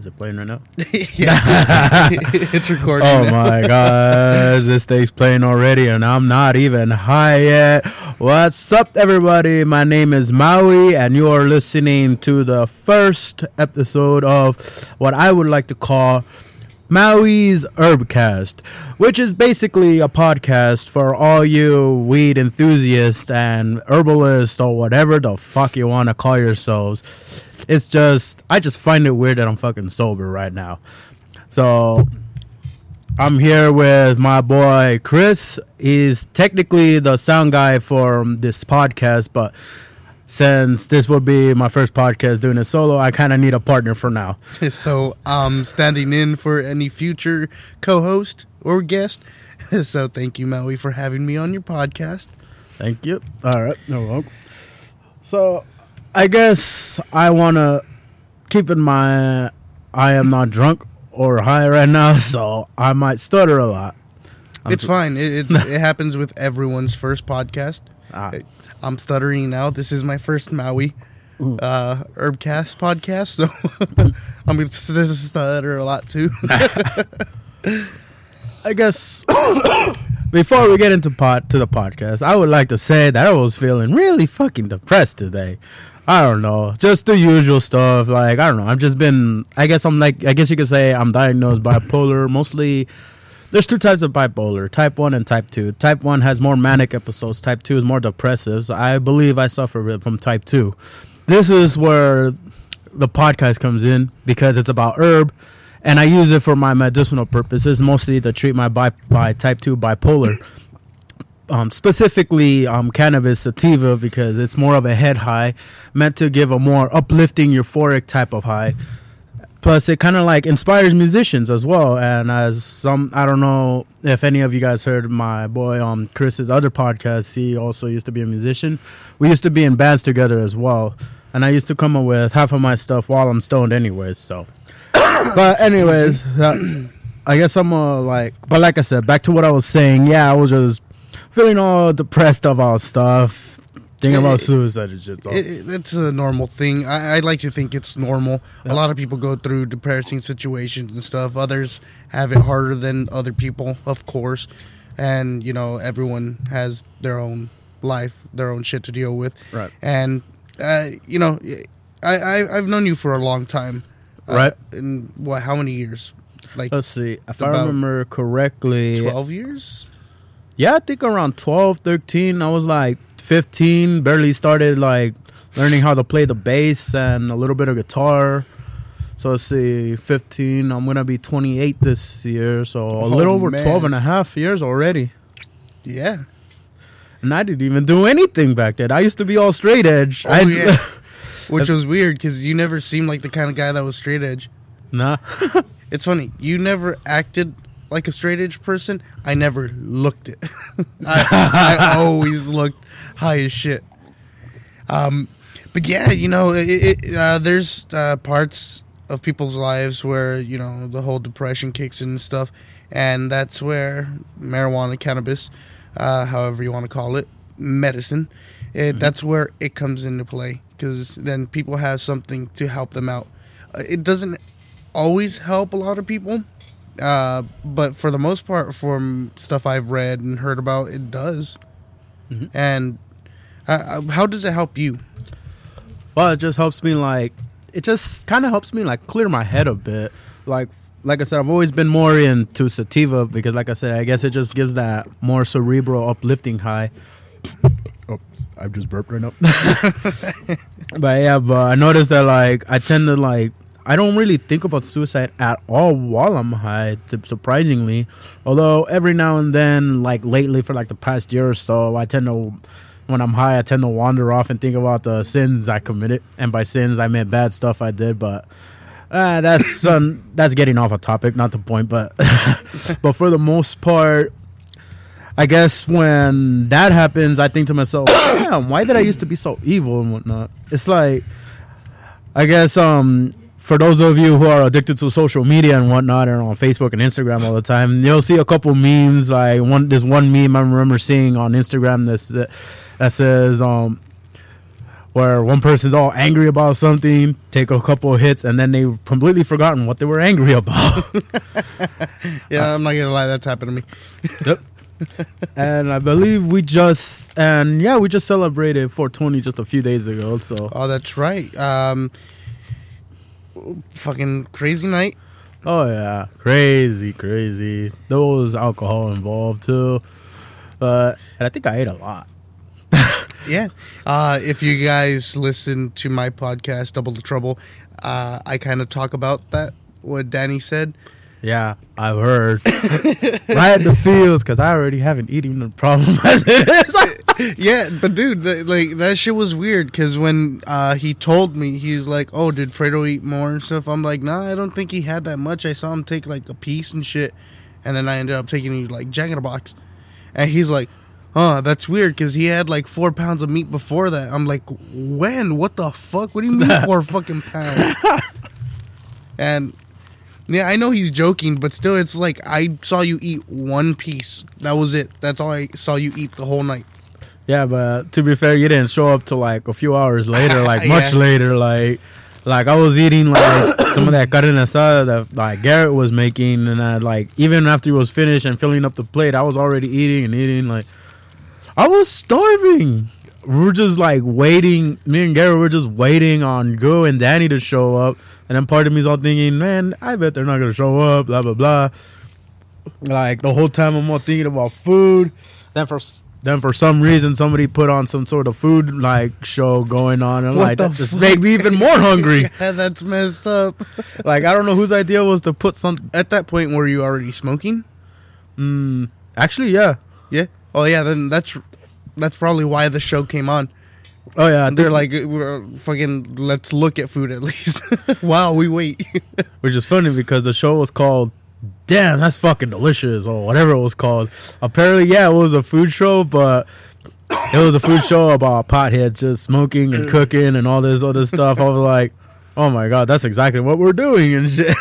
Is it playing right now? yeah, it's recording. Oh now. my god, this thing's playing already, and I'm not even high yet. What's up, everybody? My name is Maui, and you are listening to the first episode of what I would like to call Maui's Herbcast, which is basically a podcast for all you weed enthusiasts and herbalists or whatever the fuck you want to call yourselves. It's just, I just find it weird that I'm fucking sober right now. So, I'm here with my boy Chris. He's technically the sound guy for this podcast, but since this will be my first podcast doing it solo, I kind of need a partner for now. So I'm standing in for any future co-host or guest. So thank you, Maui, for having me on your podcast. Thank you. All right. No welcome. So, I guess I want to keep in mind I am not drunk or high right now, so I might stutter a lot. I'm it's fine. It, it's, it happens with everyone's first podcast. Ah, I'm stuttering now. This is my first Maui uh, Herbcast podcast, so I'm going to stutter a lot too. I guess before we get into pod to the podcast, I would like to say that I was feeling really fucking depressed today. I don't know, just the usual stuff. Like I don't know, I've just been. I guess I'm like. I guess you could say I'm diagnosed bipolar. Mostly, there's two types of bipolar: type one and type two. Type one has more manic episodes. Type two is more depressive. So I believe I suffer from type two. This is where the podcast comes in because it's about herb and I use it for my medicinal purposes, mostly to treat my bi- by type two bipolar. Um, specifically, um, cannabis sativa because it's more of a head high, meant to give a more uplifting, euphoric type of high. Plus, it kind of like inspires musicians as well. And as some, I don't know if any of you guys heard my boy um Chris's other podcast. He also used to be a musician. We used to be in bands together as well. And I used to come up with half of my stuff while I'm stoned, anyways. So but anyways, uh, I guess I'm uh, like, but like I said, back to what I was saying. Yeah, I was just feeling all depressed about stuff, thinking about suicide and shit. So. It, it- it's a normal thing. I, I like to think it's normal. A lot of people go through depressing situations and stuff. Others have it harder than other people, of course. And you know, everyone has their own life, their own shit to deal with. Right. And uh, you know, I, I I've known you for a long time. Uh, Right. In what? How many years? Like Let's see. If I remember correctly, twelve years. Yeah, I think around 12, 13. I was like 15, barely started like learning how to play the bass and a little bit of guitar. So let's see, 15. I'm going to be 28 this year. So a Oh, little over man. 12 and a half years already. Yeah. And I didn't even do anything back then. I used to be all straight edge. Oh I, yeah. Which was weird because you never seemed like the kind of guy that was straight edge. nah. It's funny. You never acted like a straight edge person. I never looked it. I, I always looked high as shit. Um, but yeah, you know, it, it, uh, there's uh, parts of people's lives where you know the whole depression kicks in and stuff, and that's where marijuana, cannabis, uh, however you want to call it, medicine, it, that's where it comes into play because then people have something to help them out. Uh, it doesn't always help a lot of people, uh, but for the most part, from stuff I've read and heard about, it does. Mhm. And uh, uh, how does it help you? Well, it just helps me like it just kind of helps me like clear my head a bit. Like like I said, I've always been more into sativa because, like I said, I guess it just gives that more cerebral, uplifting high. Oh, I've just burped right now. but yeah, but I noticed that like I tend to like I don't really think about suicide at all while I'm high. Surprisingly, although every now and then, like lately for like the past year or so, I tend to when I'm high, I tend to wander off and think about the sins I committed, and by sins I meant bad stuff I did. But uh, that's um, that's getting off a topic, not the point. But but for the most part, I guess when that happens, I think to myself, "Damn, why did I used to be so evil and whatnot?" It's like, I guess um. For those of you who are addicted to social media and whatnot, and on Facebook and Instagram all the time, you'll see a couple memes. Like one, there's one meme I remember seeing on Instagram that that says, um, where one person's all angry about something, take a couple hits, and then they've completely forgotten what they were angry about. Yeah, I'm not gonna lie, that's happened to me. Yep. and I believe we just and yeah, we just celebrated 420 just a few days ago. So Oh, that's right. Um, fucking crazy night. oh yeah, crazy, crazy. There was alcohol involved too, but and I think I ate a lot. Yeah. Uh, if you guys listen to my podcast, Double the Trouble, uh, I kind of talk about that. What Danny said. Yeah, I've heard. I had the feels because I already have an eating the problem as it is. yeah, but dude, the, like that shit was weird because when uh, he told me, he's like, "Oh, did Fredo eat more and stuff?" I'm like, "Nah, I don't think he had that much. I saw him take like a piece and shit, and then I ended up taking like Jack in a box." And he's like, "Huh, that's weird because he had like four pounds of meat before that." I'm like, "When? What the fuck? What do you mean four fucking pounds?" and yeah, I know he's joking, but still, it's like I saw you eat one piece. That was it. That's all I saw you eat the whole night. Yeah, but to be fair, you didn't show up till like a few hours later, like much Yeah. later. Like, like I was eating like some of that carne asada that like Garrett was making, and I like even after he was finished and filling up the plate, I was already eating and eating. Like, I was starving. We're just like waiting. Me and Garrett were just waiting on Go and Danny to show up, and then part of me's all thinking, man, I bet they're not gonna show up. Blah blah blah. Like the whole time, I'm all thinking about food. Then for then for some reason, somebody put on some sort of food like show going on, and like that just made me even more hungry. yeah, that's messed up. like I don't know whose idea was to put some. At that point, were you already smoking? Mm, actually, yeah. Yeah. Oh yeah, then that's that's probably why the show came on. Oh yeah, They're like, we're fucking, let's look at food at least. wow, we wait. which is funny because the show was called "Damn, that's fucking delicious" or whatever it was called. Apparently, yeah, it was a food show, but it was a food show about potheads just smoking and cooking and all this other stuff. I was like, oh my god, that's exactly what we're doing and shit.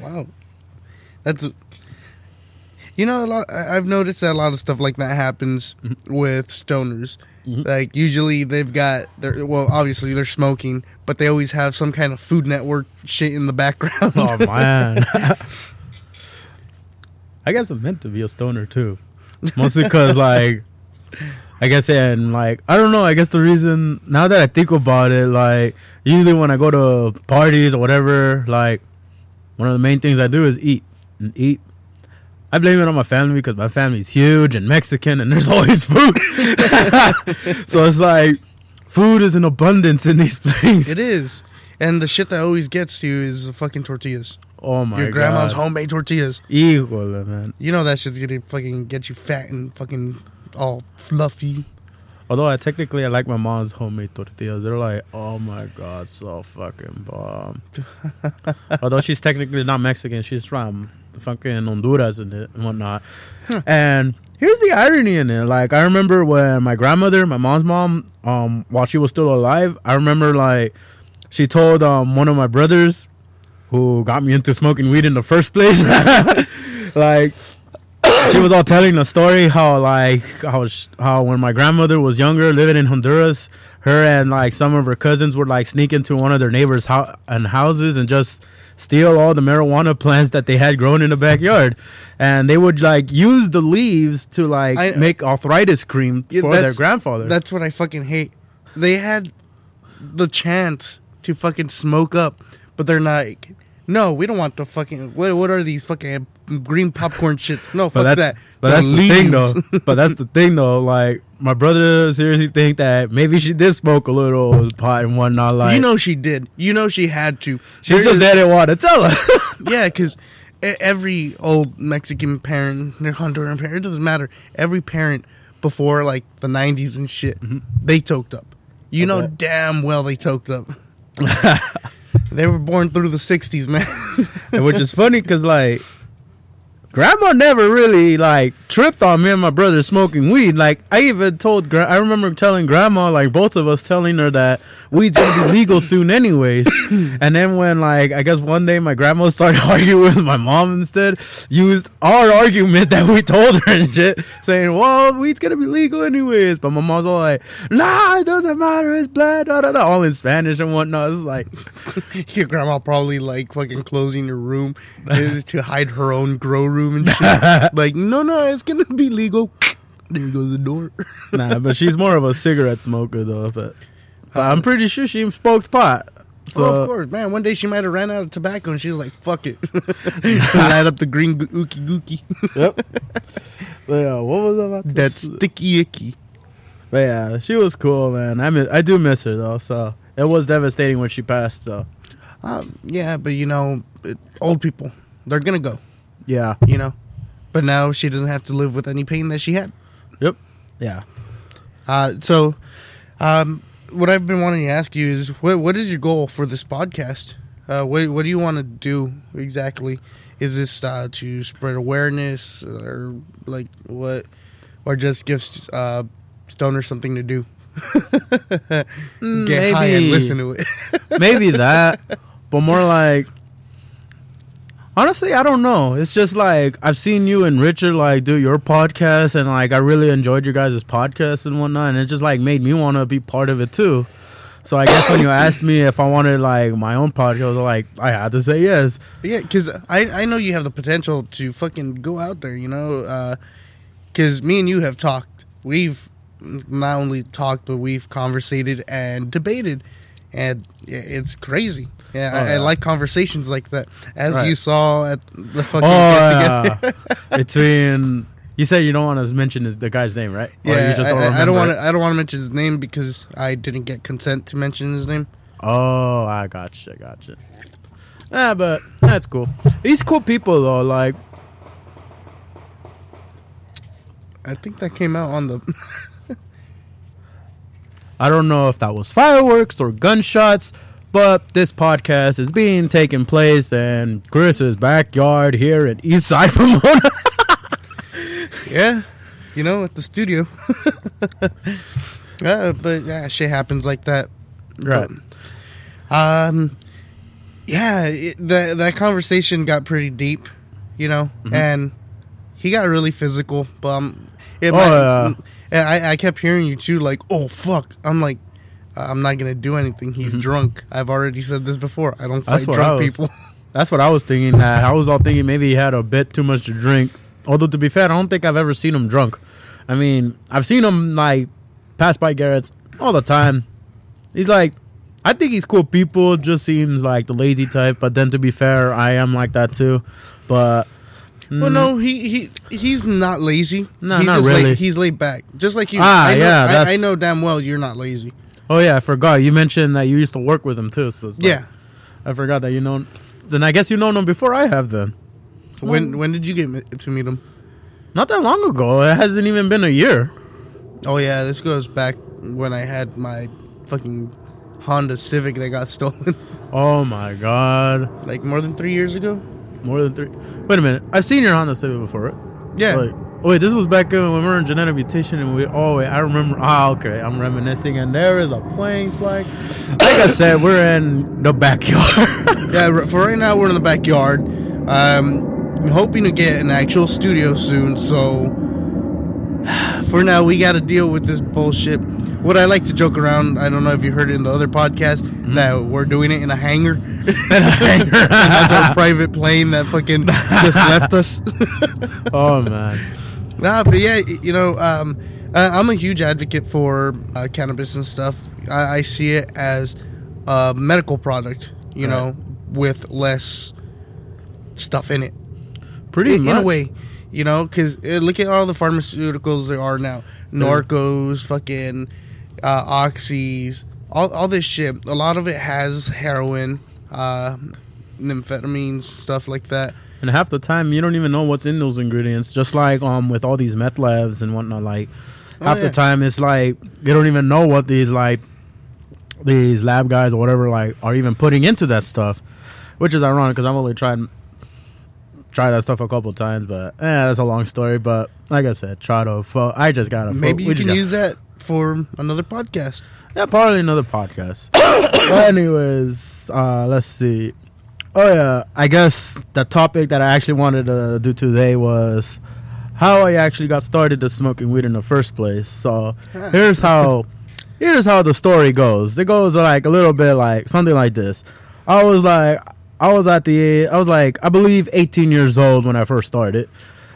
wow, that's. You know, a lot. I've noticed that a lot of stuff like that happens with stoners. Mm-hmm. Like usually they've got their well, obviously they're smoking, but they always have some kind of Food Network shit in the background. oh man. I guess I'm meant to be a stoner too, mostly because like, I guess and like I don't know. I guess the reason now that I think about it, like usually when I go to parties or whatever, like one of the main things I do is eat and eat. I blame it on my family because my family's huge and Mexican and there's always food. so it's like food is in abundance in these places. It is. And the shit that always gets you is the fucking tortillas. Oh my Your grandma's God. homemade tortillas. Híjole, man. You know that shit's gonna fucking get you fat and fucking all fluffy. Although I technically I like my mom's homemade tortillas. They're like, oh my god, so fucking bomb. Although she's technically not Mexican, she's from fucking Honduras and, whatnot. And here's the irony in it. Like I remember when my grandmother, my mom's mom, um, while she was still alive, I remember like she told um one of my brothers who got me into smoking weed in the first place. like she was all telling a story how like how how when my grandmother was younger living in Honduras, her and like some of her cousins would like sneak into one of their neighbors' ho- and houses and just steal all the marijuana plants that they had grown in the backyard, and they would like use the leaves to like I- make arthritis cream Yeah, for their grandfather. That's what I fucking hate. They had the chance to fucking smoke up, but they're not. Like, no, we don't want the fucking. What, what are these fucking green popcorn shits? No, fuck but that's, that. But that's the thing, though. but that's the thing, though. Like my brother seriously think that maybe she did smoke a little pot and whatnot. Like you know she did. You know she had to. she There just is- didn't want to tell her. Yeah, because every old Mexican parent, their Honduran parent, it doesn't matter. Every parent before like the '90s and shit, mm-hmm. they toked up. You know damn well they toked up. they were born through the '60s, man. Which is funny because like grandma never really like tripped on me and my brother smoking weed like i even told i remember telling grandma like both of us telling her that weed's gonna be legal soon, anyways. and then when like I guess one day my grandma started arguing with my mom instead, used our argument that we told her and shit, saying, "Well, weed's gonna be legal anyways." But my mom's all like, "Nah, it doesn't matter. It's bad." Da, da, da, all in Spanish and whatnot. It's like, Your grandma probably like fucking closing her room is to hide her own grow room and shit. like, no, no, it's gonna be legal. There goes the door. nah, but she's more of a cigarette smoker though. But I'm pretty sure she smoked pot. So oh, of course, man. One day she might have ran out of tobacco and she was like, "Fuck it," light up the green ookie gookie. Yep. But yeah, what was I about to that sticky icky. But yeah, she was cool, man. I miss, I do miss her though. So it was devastating when she passed. So Um, yeah, but you know, it, old people, they're gonna go. yeah, You know, but now she doesn't have to live with any pain that she had. yep, yeah. Uh, so, um, what I've been wanting to ask you is, what what is your goal for this podcast? Uh, what what do you want to do exactly? Is this uh, to spread awareness, or like what, or just give uh, stoners something to do? Mm, Get high and maybe- listen to it. Maybe that, but more like. Honestly, I don't know. It's just like I've seen you and Richard like do your podcast, and like I really enjoyed your guys' podcast and whatnot, and it just like made me want to be part of it too. So I guess when you asked me if I wanted like my own podcast, like I had to say yes. Yeah, because I, I know you have the potential to fucking go out there, you know? Uh, because me and you have talked. We've not only talked, but we've conversated and debated. And it's crazy. Yeah, Oh, I, I like conversations like that. As Right. you saw at the fucking Oh, get together. yeah. between you said you don't want to mention his, the guy's name, right? Yeah, just I, I- don't want to. I don't want to mention his name because I didn't get consent to mention his name. Oh, I gotcha, gotcha. Yeah, but that's cool. These cool people though. Like, I think that came out on the. I don't know if that was fireworks or gunshots, but this podcast is being taken place in Chris's backyard here at Eastside Pomona. Yeah, you know, at the studio. yeah, but yeah, shit happens like that. Right. But, um, yeah, it, that that conversation got pretty deep, you know, Mm-hmm. and he got really physical. But um, it Oh, might-. I, I kept hearing you too, like, oh fuck. I'm like, uh, I'm not gonna do anything. He's drunk. I've already said this before. I don't Mm-hmm. Fight drunk was- people. That's what I was thinking. That I was all thinking maybe he had a bit too much to drink. Although to be fair, I don't think I've ever seen him drunk. I mean, I've seen him like pass by Garrett's all the time. He's like, I think he's cool people. Just seems like the lazy type. But then to be fair, I am like that too. But Well, no, he, he he's not lazy. Mm-hmm. No, he's not just really. Laid, he's laid back, just like you. Ah, I know, yeah, I, I know damn well you're not lazy. Oh yeah, I forgot you mentioned that you used to work with him too. So it's like- Yeah. I forgot that you know. Then I guess you known him before I have. Then So when when did you get to meet him? not that long ago. It hasn't even been a year. Oh yeah, this goes back when I had my fucking Honda Civic that got stolen, Oh my god, like more than three years ago. more than three. Wait a minute, I've seen your Honda Civic before, right? Yeah, Wait, oh, wait, this was back when we were in genetic mutation, and we. Oh wait, I remember. Ah, okay, I'm reminiscing, and there is a plane flag. Like I said, we're in the backyard. yeah. For right now, we're in the backyard. Um, I'm hoping to get an actual studio soon. So for now, we got to deal with this bullshit. What I like to joke around, I don't know if you heard it in the other podcast, Mm-hmm. that we're doing it in a hangar. That's our private plane that fucking just left us. oh man, Nah, but yeah, you know, um, I- I'm a huge advocate for uh, cannabis and stuff. I, I see it as a medical product, you Right. know, with less stuff in it. pretty in, in a way, you know, because look at all the pharmaceuticals there are now: Norcos, fucking uh, oxys, all all this shit. A lot of it has heroin, uh, amphetamines, stuff like that. And half the time, you don't even know what's in those ingredients. Just like um with all these meth labs and whatnot, like Oh, half yeah. the time it's like you don't even know what these like these lab guys or whatever like are even putting into that stuff, which is ironic because I've only tried tried that stuff a couple times, but eh, that's a long story. But like I said, try to. Fo- I just gotta. Fo- Maybe we you can use that for another podcast. Yeah, probably another podcast. but anyways, uh, let's see. Oh yeah, I guess the topic that I actually wanted to do today was how I actually got started to smoking weed in the first place. So here's how here's how the story goes. It goes like a little bit like something like this. I was like I was at the I was like I believe 18 years old when I first started.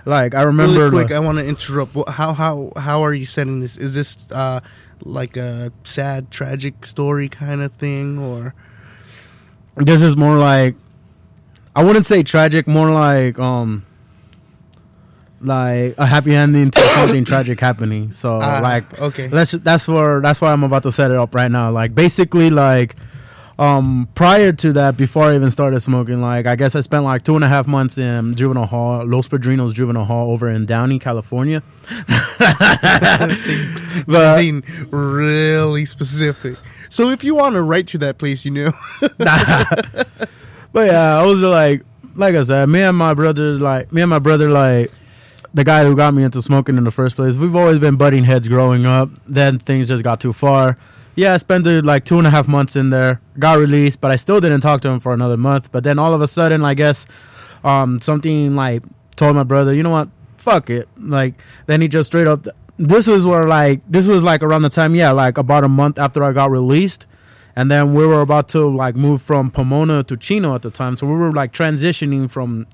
Like I remember Really quick, the- I want to interrupt. How how how are you setting this? Is this uh, like a sad, tragic story kind of thing, or this is more like I wouldn't say tragic, more like um like a happy ending to something tragic happening. So Ah, like okay. that's that's for that's why I'm about to set it up right now. Like basically like um prior to that before I even started smoking like I guess I spent like two and a half months in juvenile hall Los Padrinos juvenile hall over in Downey California but being really specific? So if you want to write to that place, you know. But yeah, I was like, like I said, me and my brother, like me and my brother, like the guy who got me into smoking in the first place. We've always been butting heads growing up. Then things just got too far. Yeah, I spent like two and a half months in there. Got released, but I still didn't talk to him for another month. But then all of a sudden, I guess um, something like told my brother, you know what, fuck it. Like then he just straight up. This was where like this was like around the time, yeah, like about a month after I got released and then we were about to like move from Pomona to Chino at the time, so we were like transitioning from.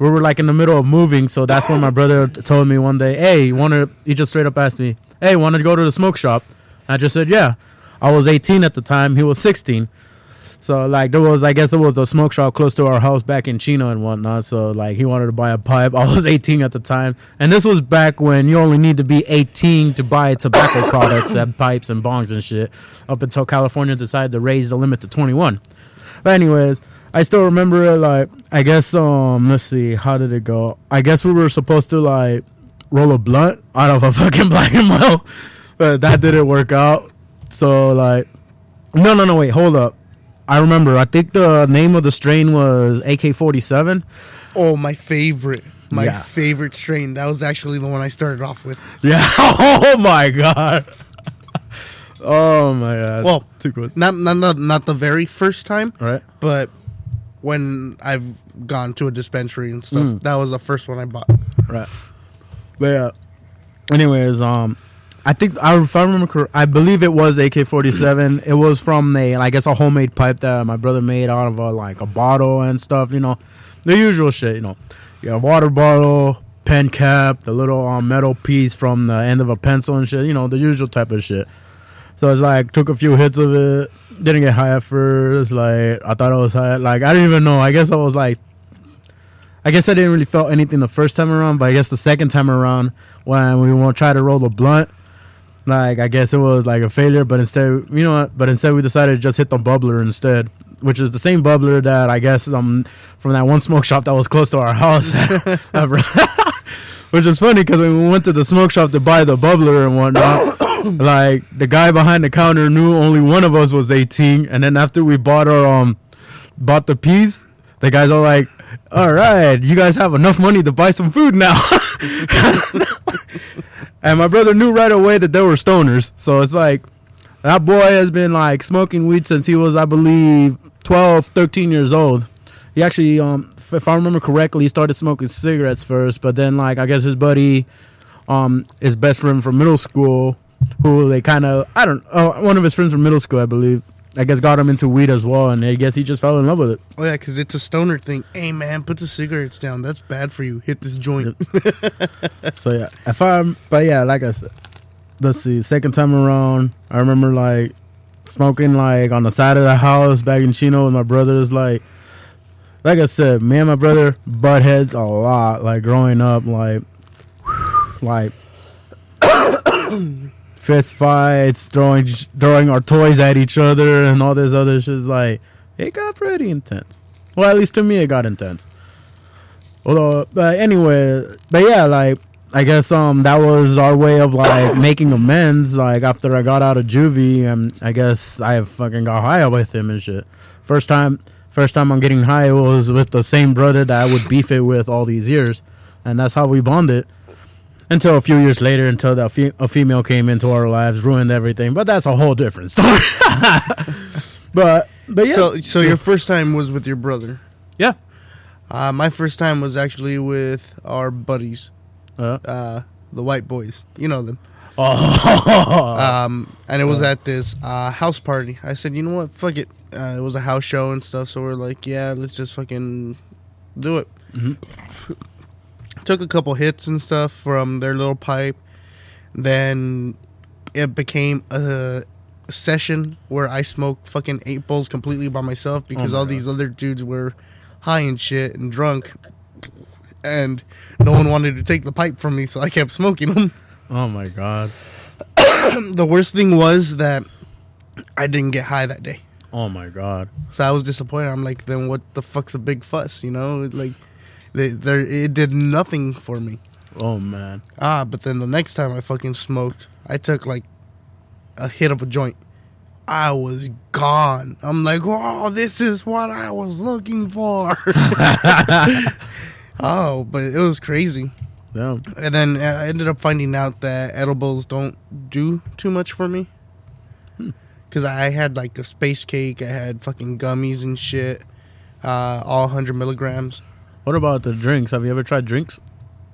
We were like in the middle of moving, so that's when my brother told me one day, "Hey, you want to?" He just straight up asked me, "Hey, want to go to the smoke shop?" I just said, "Yeah." I was 18 at the time. He was 16. So like there was, I guess there was a smoke shop close to our house back in Chino and whatnot. So like he wanted to buy a pipe. I was 18 at the time, and this was back when you only need to be 18 to buy tobacco products and pipes and bongs and shit. Up until California decided to raise the limit to 21. But anyways, I still remember it. Like I guess um, let's see, how did it go? I guess we were supposed to like roll a blunt out of a fucking black and mild, but that didn't work out. So like, no, no, no, wait, hold up. I remember. I think the name of the strain was AK-47. oh, my favorite, my Yeah. favorite strain. That was actually the one I started off with. Yeah. oh my god. oh my god. Well, too good. Not not not, not the very first time, Right. but when I've gone to a dispensary and stuff, Mm. that was the first one I bought. Right. But yeah. Anyways, um, I think I, if I remember, I believe it was AK forty seven. It was from a, I guess, a homemade pipe that my brother made out of a like a bottle and stuff. You know, the usual shit. You know, you got water bottle, pen cap, the little um, metal piece from the end of a pencil and shit. You know, the usual type of shit. So it's like took a few hits of it, didn't get high at first. Like I thought I was high. Like I didn't even know. I guess I was like I guess I didn't really feel anything the first time around, but I guess the second time around when we want to try to roll the blunt, like I guess it was like a failure. But instead, you know what? But instead, we decided to just hit the bubbler instead, which is the same bubbler that I guess um from that one smoke shop that was close to our house. which is funny because when we went to the smoke shop to buy the bubbler and whatnot, like the guy behind the counter knew only one of us was 18, and then after we bought our um bought the piece, the guys are like, "All right, you guys have enough money to buy some food now." and my brother knew right away that they were stoners, so it's like that boy has been like smoking weed since he was, I believe, 12, 13 years old. He actually, um, if- I remember correctly, he started smoking cigarettes first, but then like I guess his buddy, um, his best friend from middle school, who they kind of, I don't, oh, one of his friends from middle school, I believe, I guess got him into weed as well, and I guess he just fell in love with it. Oh yeah, because it's a stoner thing. Hey man, put the cigarettes down. That's bad for you. Hit this joint. So yeah, if I'm, but yeah, like I said, let's see, second time around, I remember like smoking like on the side of the house back in Chino with my brothers. Like, like I said, me and my brother butt heads a lot. Like growing up, like, like fist fights, throwing throwing our toys at each other, and all this other shit. Like, it got pretty intense. Well, at least to me, it got intense. Although, but anyway, but yeah, like I guess um that was our way of like making amends. Like after I got out of juvie, and I guess I fucking got high with him and shit. First time, first time I'm getting high was with the same brother that I would beef it with all these years, and that's how we bonded. Until a few years later, until the fe- a female came into our lives, ruined everything. But that's a whole different story. but but yeah, So, so your first time was with your brother. yeah. Uh, my first time was actually with our buddies, Uh, uh, the white boys. You know them. oh, Um, and it was at this uh, house party. I said, you know what, fuck it. Uh, it was a house show and stuff, so we're like, yeah, let's just fucking do it. Mhm. Took a couple hits and stuff from their little pipe. Then it became a session where I smoked fucking eight bowls completely by myself because oh my all God. these other dudes were high and shit and drunk. And no one wanted to take the pipe from me, so I kept smoking them oh my god. the worst thing was that I didn't get high that day. Oh my god. So I was disappointed. I'm like, then what the fuck's a big fuss? You know, like, they, there it did nothing for me. Oh man. Ah, but then the next time I fucking smoked, I took like a hit of a joint. I was gone. I'm like, oh, this is what I was looking for. oh, but it was crazy. Yeah. And then I ended up finding out that edibles don't do too much for me. Because I had like a space cake, I had fucking gummies and shit, uh, all 100 milligrams. What about the drinks? Have you ever tried drinks?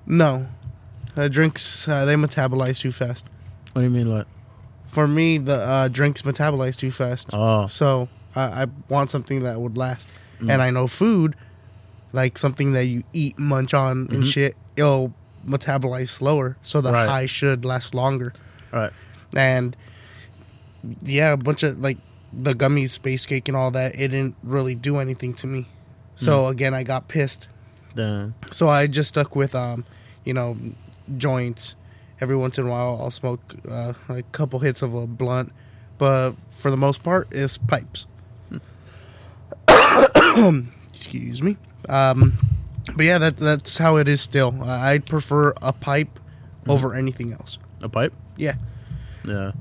No. Uh, drinks, uh, they metabolize too fast. What do you mean, like? For me, the uh, drinks metabolize too fast. Oh, So I I want something that would last. Mm. And I know food, like something that you eat, munch on, and Mhm. shit, it'll metabolize slower. So the Right. high should last longer. right. and yeah, a bunch of like the gummies, space cake, and all that. It didn't really do anything to me. So again, I got pissed. Then So I just stuck with um, you know, joints. Every once in a while, I'll smoke uh, like a couple hits of a blunt, but for the most part, it's pipes. Excuse me. Um, but yeah, that that's how it is still. I prefer a pipe over anything else. a pipe. Yeah. Yeah.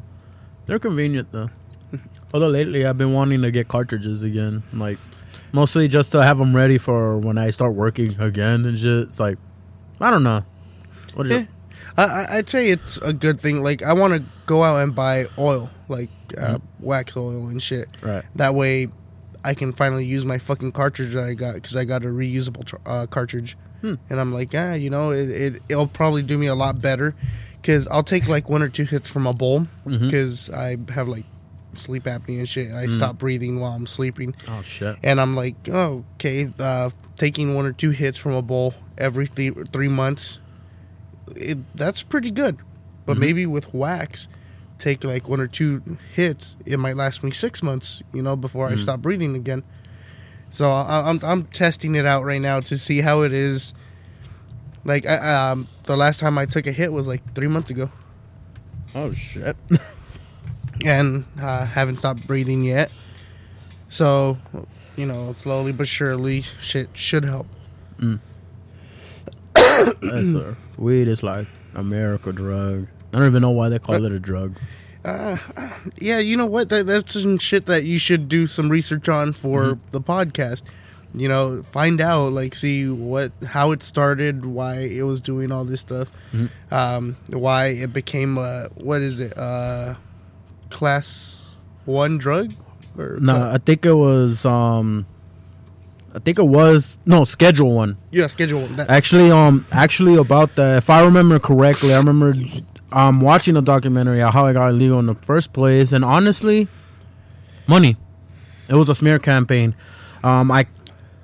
They're convenient though. Although lately I've been wanting to get cartridges again, like mostly just to have them ready for when I start working again and just it's like I don't know. What is Yeah. it? I, I- I'd say it's a good thing. Like, I want to go out and buy oil, like uh, wax oil and shit. Right. That way, I can finally use my fucking cartridge that I got because I got a reusable tr- uh, cartridge. Hmm. And I'm like, ah, you know, it, it it'll probably do me a lot better because I'll take like one or two hits from a bowl because I have like sleep apnea and shit. And I Mm. stop breathing while I'm sleeping, Oh shit. and I'm like, oh, okay, uh, taking one or two hits from a bowl every th- three months, it, that's pretty good. But Mhm. maybe with wax, take like one or two hits, it might last me six months, you know, before I Mm. stop breathing again. So I, I'm I'm testing it out right now to see how it is. Like I, um, the last time I took a hit was like three months ago, Oh shit. and uh, haven't stopped breathing yet. So, you know, slowly but surely, shit should help. That's a, weed is like a miracle drug. I don't even know why they call it a drug. Uh, yeah, you know what? That, that's some shit that you should do some research on for the podcast. You know, find out, like, see what, how it started, why it was doing all this stuff, Mhm. um, why it became a what is it, uh, class one drug? Or No, I think it was um I think it was no schedule one. yeah, schedule one. That, Actually, um, actually about that, if I remember correctly, I remember um watching a documentary on how I got illegal in the first place, and honestly, money. It was a smear campaign. Um, I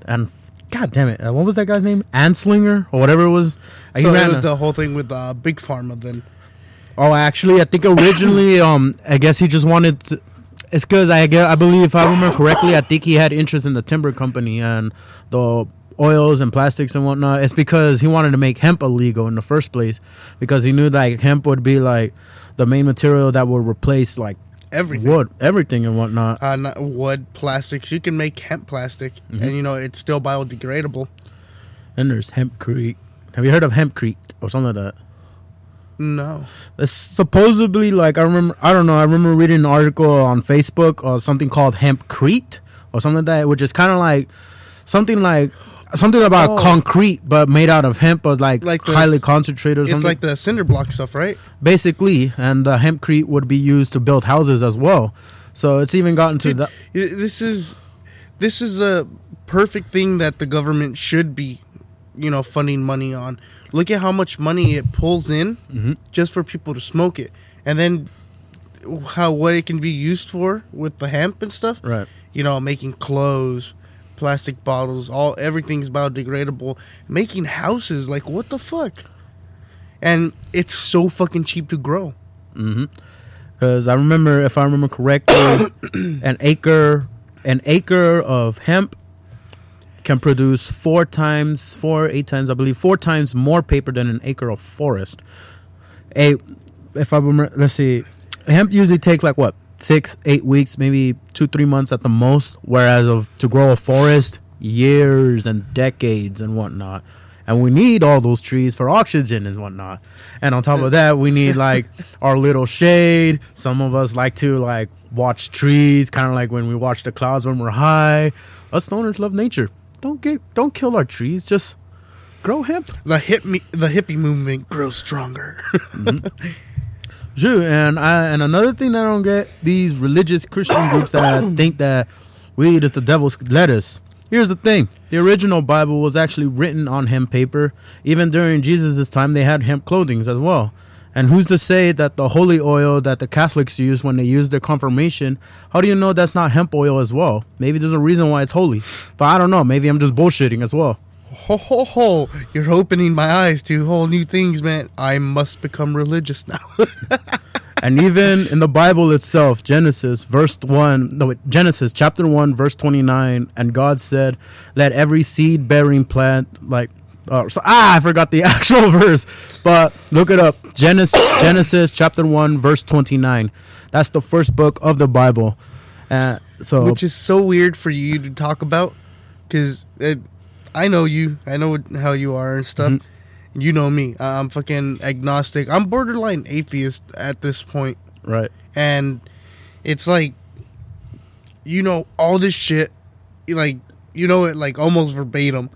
and god damn it, uh, what was that guy's name? Anslinger or whatever it was. He so it a- the whole thing with uh, big pharma. Then Oh, actually, I think originally, um, I guess he just wanted. To, it's because I get, I believe, if I remember correctly, I think he had interest in the timber company and the oils and plastics and whatnot. It's because he wanted to make hemp illegal in the first place because he knew that hemp would be like the main material that would replace like everything. wood, everything and whatnot. Uh, not wood, plastics. You can make hemp plastic, Mm-hmm. and you know it's still biodegradable. And there's hempcrete. Have you heard of hempcrete or something like that? No, It's supposedly like I remember I don't know I remember reading an article on Facebook or something called hempcrete or something like that which is kind of like something like something about Oh. concrete, but made out of hemp, but like, Like highly concentrated or It's something. like the cinder block stuff, right? basically, and uh, hempcrete would be used to build houses as well. So it's even gotten to that. This is this is a perfect thing that the government should be, you know, funding money on. Look at how much money it pulls in Mhm. just for people to smoke it, and then how what it can be used for with the hemp and stuff. Right. You know, making clothes, plastic bottles, all everything's biodegradable. Making houses, like what the fuck? And it's so fucking cheap to grow. Mm-hmm. Because I remember, if I remember correctly, an acre, an acre of hemp can produce four times, four, eight times, I believe, four times more paper than an acre of forest. A, if I remember, let's see, hemp usually takes like what six, eight weeks, maybe two, three months at the most. Whereas of to grow a forest, years and decades and whatnot. And we need all those trees for oxygen and whatnot. And on top of that, we need like our little shade. Some of us like to like watch trees, kind of like when we watch the clouds when we're high. Us stoners love nature. Don't get, don't kill our trees. Just grow hemp. The hip me, the hippie movement grows stronger. Mm-hmm. True, and I and another thing that I don't get these religious Christian groups that think that weed is the devil's lettuce. Here's the thing: the original Bible was actually written on hemp paper. Even during Jesus' time, they had hemp clothing as well. And who's to say that the holy oil that the Catholics use when they use their confirmation? How do you know that's not hemp oil as well? Maybe there's a reason why it's holy, but I don't know. Maybe I'm just bullshitting as well. Ho ho ho! You're opening my eyes to whole new things, man. I must become religious now. and even in the Bible itself, Genesis verse one, no, wait, Genesis chapter one, verse twenty nine, and God said, "Let every seed bearing plant like." Uh, so, ah, I forgot the actual verse, but look it up. Genesis, Genesis chapter one, verse twenty nine. That's the first book of the Bible. Uh, so Which is so weird for you to talk about, because I know you. I know how you are and stuff. You know me. I'm fucking agnostic. I'm borderline atheist at this point, right, and it's like, you know, all this shit, like you know it like almost verbatim.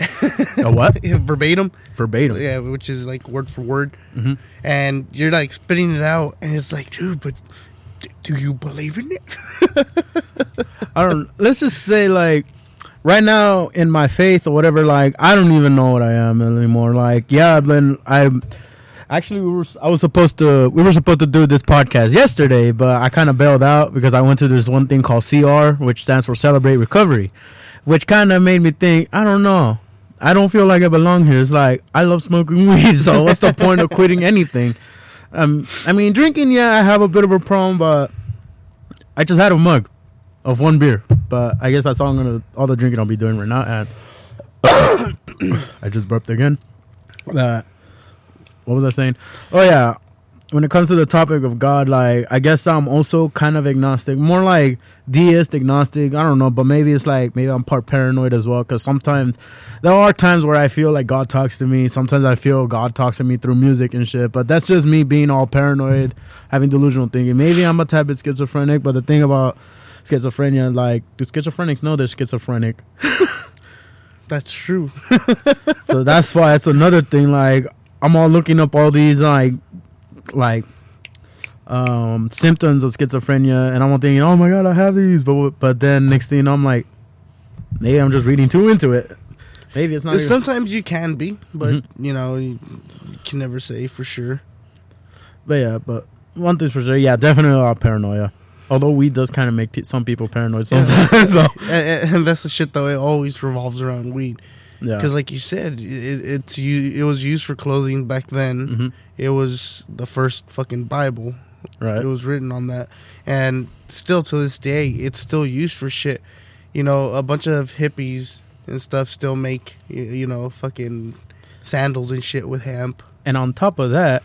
a what? verbatim. Verbatim. Yeah, which is like word for word. Mhm. And you're like spitting it out, and it's like, dude, but d- do you believe in it? I don't. Let's just say like right now in my faith or whatever. Like I don't even know what I am anymore. Like yeah, then I actually we were. I was supposed to. We were supposed to do this podcast yesterday, but I kind of bailed out because I went to this one thing called CR, which stands for Celebrate Recovery, which kind of made me think. I don't know. I don't feel like I belong here. It's like I love smoking weed, so what's the point of quitting anything? Um, I mean, drinking, yeah, I have a bit of a problem, but I just had a mug of one beer, but I guess that's all I'm gonna all the drinking I'll be doing right now. And I just burped again. Uh, what was I saying? Oh yeah, when it comes to the topic of God, like I guess I'm also kind of agnostic, more like deist agnostic. I don't know, but maybe it's like maybe I'm part paranoid as well because sometimes there are times where I feel like God talks to me. Sometimes I feel God talks to me through music and shit. But that's just me being all paranoid, having delusional thinking. Maybe I'm a type bit schizophrenic, but the thing about schizophrenia, like, do schizophrenics know they're schizophrenic? That's true. so that's why it's another thing. Like I'm all looking up all these like like um symptoms of schizophrenia, and I'm thinking, oh my god, I have these. But but then next thing you know, I'm like, maybe I'm just reading too into it. Maybe it's not. even- Sometimes you can be, but Mm-hmm. you know, you, can never say for sure. but yeah, but one thing's for sure, yeah, definitely a lot of paranoia. Although weed does kind of make pe- some people paranoid sometimes. so, and, and that's the shit though. It always revolves around weed yeah. because, like you said, it, it's you. It was used for clothing back then. hmm It was the first fucking Bible. Right. It was written on that, and still to this day, it's still used for shit. You know, a bunch of hippies and stuff still make you know fucking sandals and shit with hemp. And on top of that,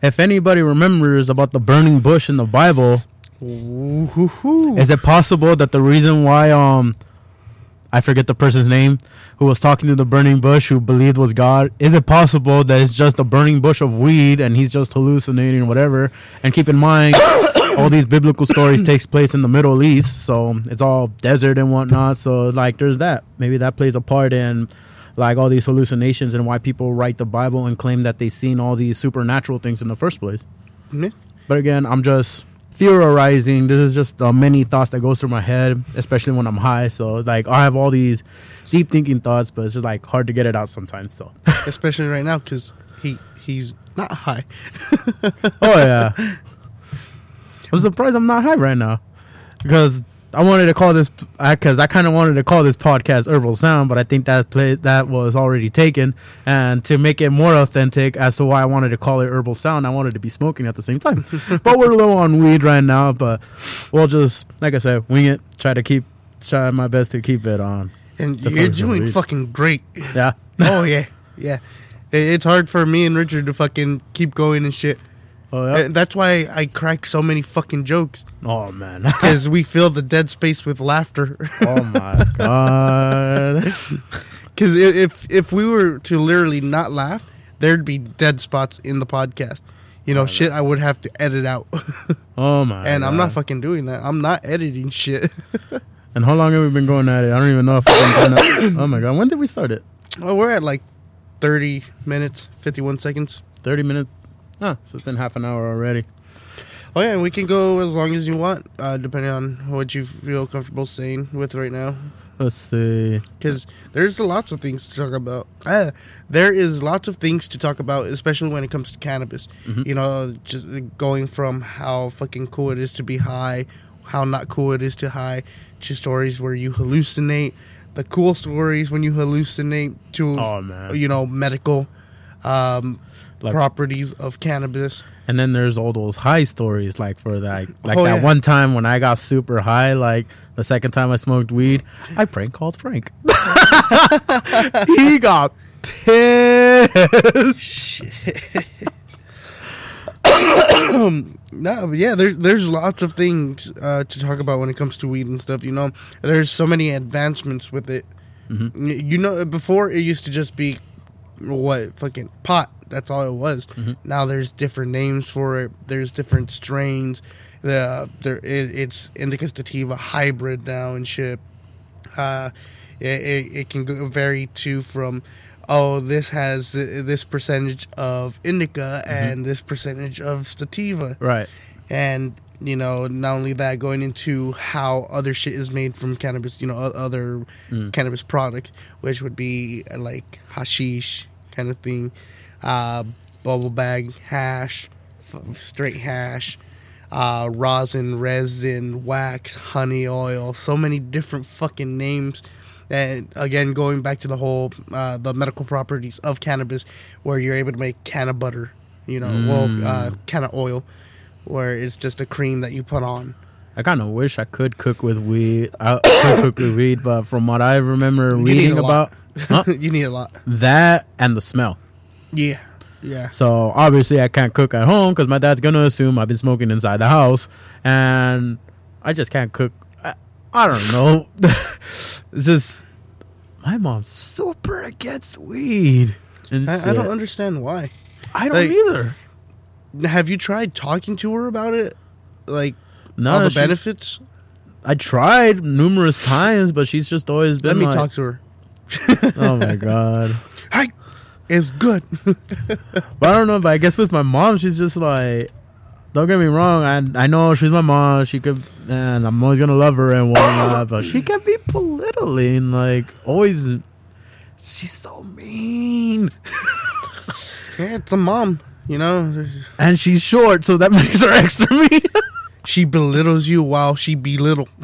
if anybody remembers about the burning bush in the Bible, Ooh-hoo-hoo. Is it possible that the reason why um I forget the person's name who was talking to the burning bush who believed was God? Is it possible that it's just a burning bush of weed and he's just hallucinating whatever? And keep in mind, all these biblical stories takes place in the Middle East, so it's all desert and whatnot. So like, there's that. Maybe that plays a part in like all these hallucinations and why people write the Bible and claim that they've seen all these supernatural things in the first place. Yeah. But again, I'm just theorizing. This is just uh, many thoughts that goes through my head, especially when I'm high. So like, I have all these deep thinking thoughts, but it's just like hard to get it out sometimes. So. Especially right now because he he's not high. Oh yeah. I'm surprised I'm not high right now, because I wanted to call this because I, kind of wanted to call this podcast Herbal Sound, but I think that play, that was already taken. And to make it more authentic as to why I wanted to call it Herbal Sound, I wanted to be smoking at the same time. but we're low on weed right now, but we'll just like I said, wing it. Try to keep try my best to keep it on. And you're doing fucking great. Yeah. oh yeah, yeah. It's hard for me and Richard to fucking keep going and shit. Oh yeah. And That's why I crack so many fucking jokes Oh man. because we fill the dead space with laughter. oh my god. Because if if we were to literally not laugh, there'd be dead spots in the podcast. You know, shit I would have to edit out, Oh my. and I'm not God. fucking doing that. I'm not editing shit. And how long have we been going at it? I don't even know if we've been going at Oh my god, when did we start it? well, we're at like 30 minutes, 51 seconds. 30 minutes? Huh, so it's been half an hour already. Oh yeah, we can go as long as you want, uh, depending on what you feel comfortable saying with right now. Let's see. because there's lots of things to talk about. Uh, there is lots of things to talk about, especially when it comes to cannabis. Mhm. You know, just going from how fucking cool it is to be high, how not cool it is to high, to stories where you hallucinate, the cool stories when you hallucinate, to Oh man. you know medical um, Like- properties of cannabis. And then there's all those high stories, like for that, like Oh, that yeah. one time when I got super high, like the second time I smoked weed, I prank called Frank. he got pissed. No, but yeah, there's there's lots of things uh, to talk about when it comes to weed and stuff. You know, there's so many advancements with it. Mhm. You know, before it used to just be what fucking pot. That's all it was. Mhm. Now there's different names for it. There's different strains. The there it, it's indica sativa hybrid now and shit. Uh, it, it, it can vary too from oh this has this percentage of indica and this percentage of sativa Right. and you know not only that going into how other shit is made from cannabis you know other Mm. cannabis products which would be like hashish kind of thing uh, bubble bag hash f- straight hash uh, rosin resin wax honey oil so many different fucking names and again going back to the whole uh, the medical properties of cannabis where you're able to make canna butter you know well uh, Mm. canna oil where it's just a cream that you put on I kind of wish I could cook with weed. I could cook with weed, but from what I remember You reading about Huh? you need a lot that and the smell. yeah yeah So obviously I can't cook at home because my dad's gonna assume I've been smoking inside the house, and I just can't cook. I, I don't know. it's just my mom's super against weed. And I, I don't understand why I don't like- either. Have you tried talking to her about it like No, all the benefits I tried numerous times, but she's just always been. let me like, talk to her "Oh my god." hey it's good But I don't know. But I guess with my mom, she's just like, don't get me wrong. I I know she's my mom. She could, and I'm always gonna love her and whatnot. but she can be politically and like always. She's so mean, yeah it's a mom you know and she's short, so that makes her extra mean. she belittles you while she belittle